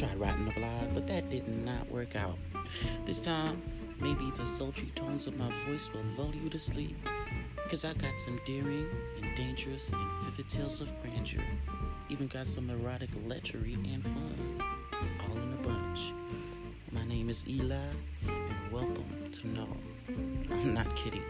Tried writing a blog, but that did not work out. This time, maybe the sultry tones of my voice will lull you to sleep. Cause I got some daring and dangerous and vivid tales of grandeur. Even got some erotic lechery and fun. All in a bunch. My name is Eli, and welcome to No. I'm not kidding.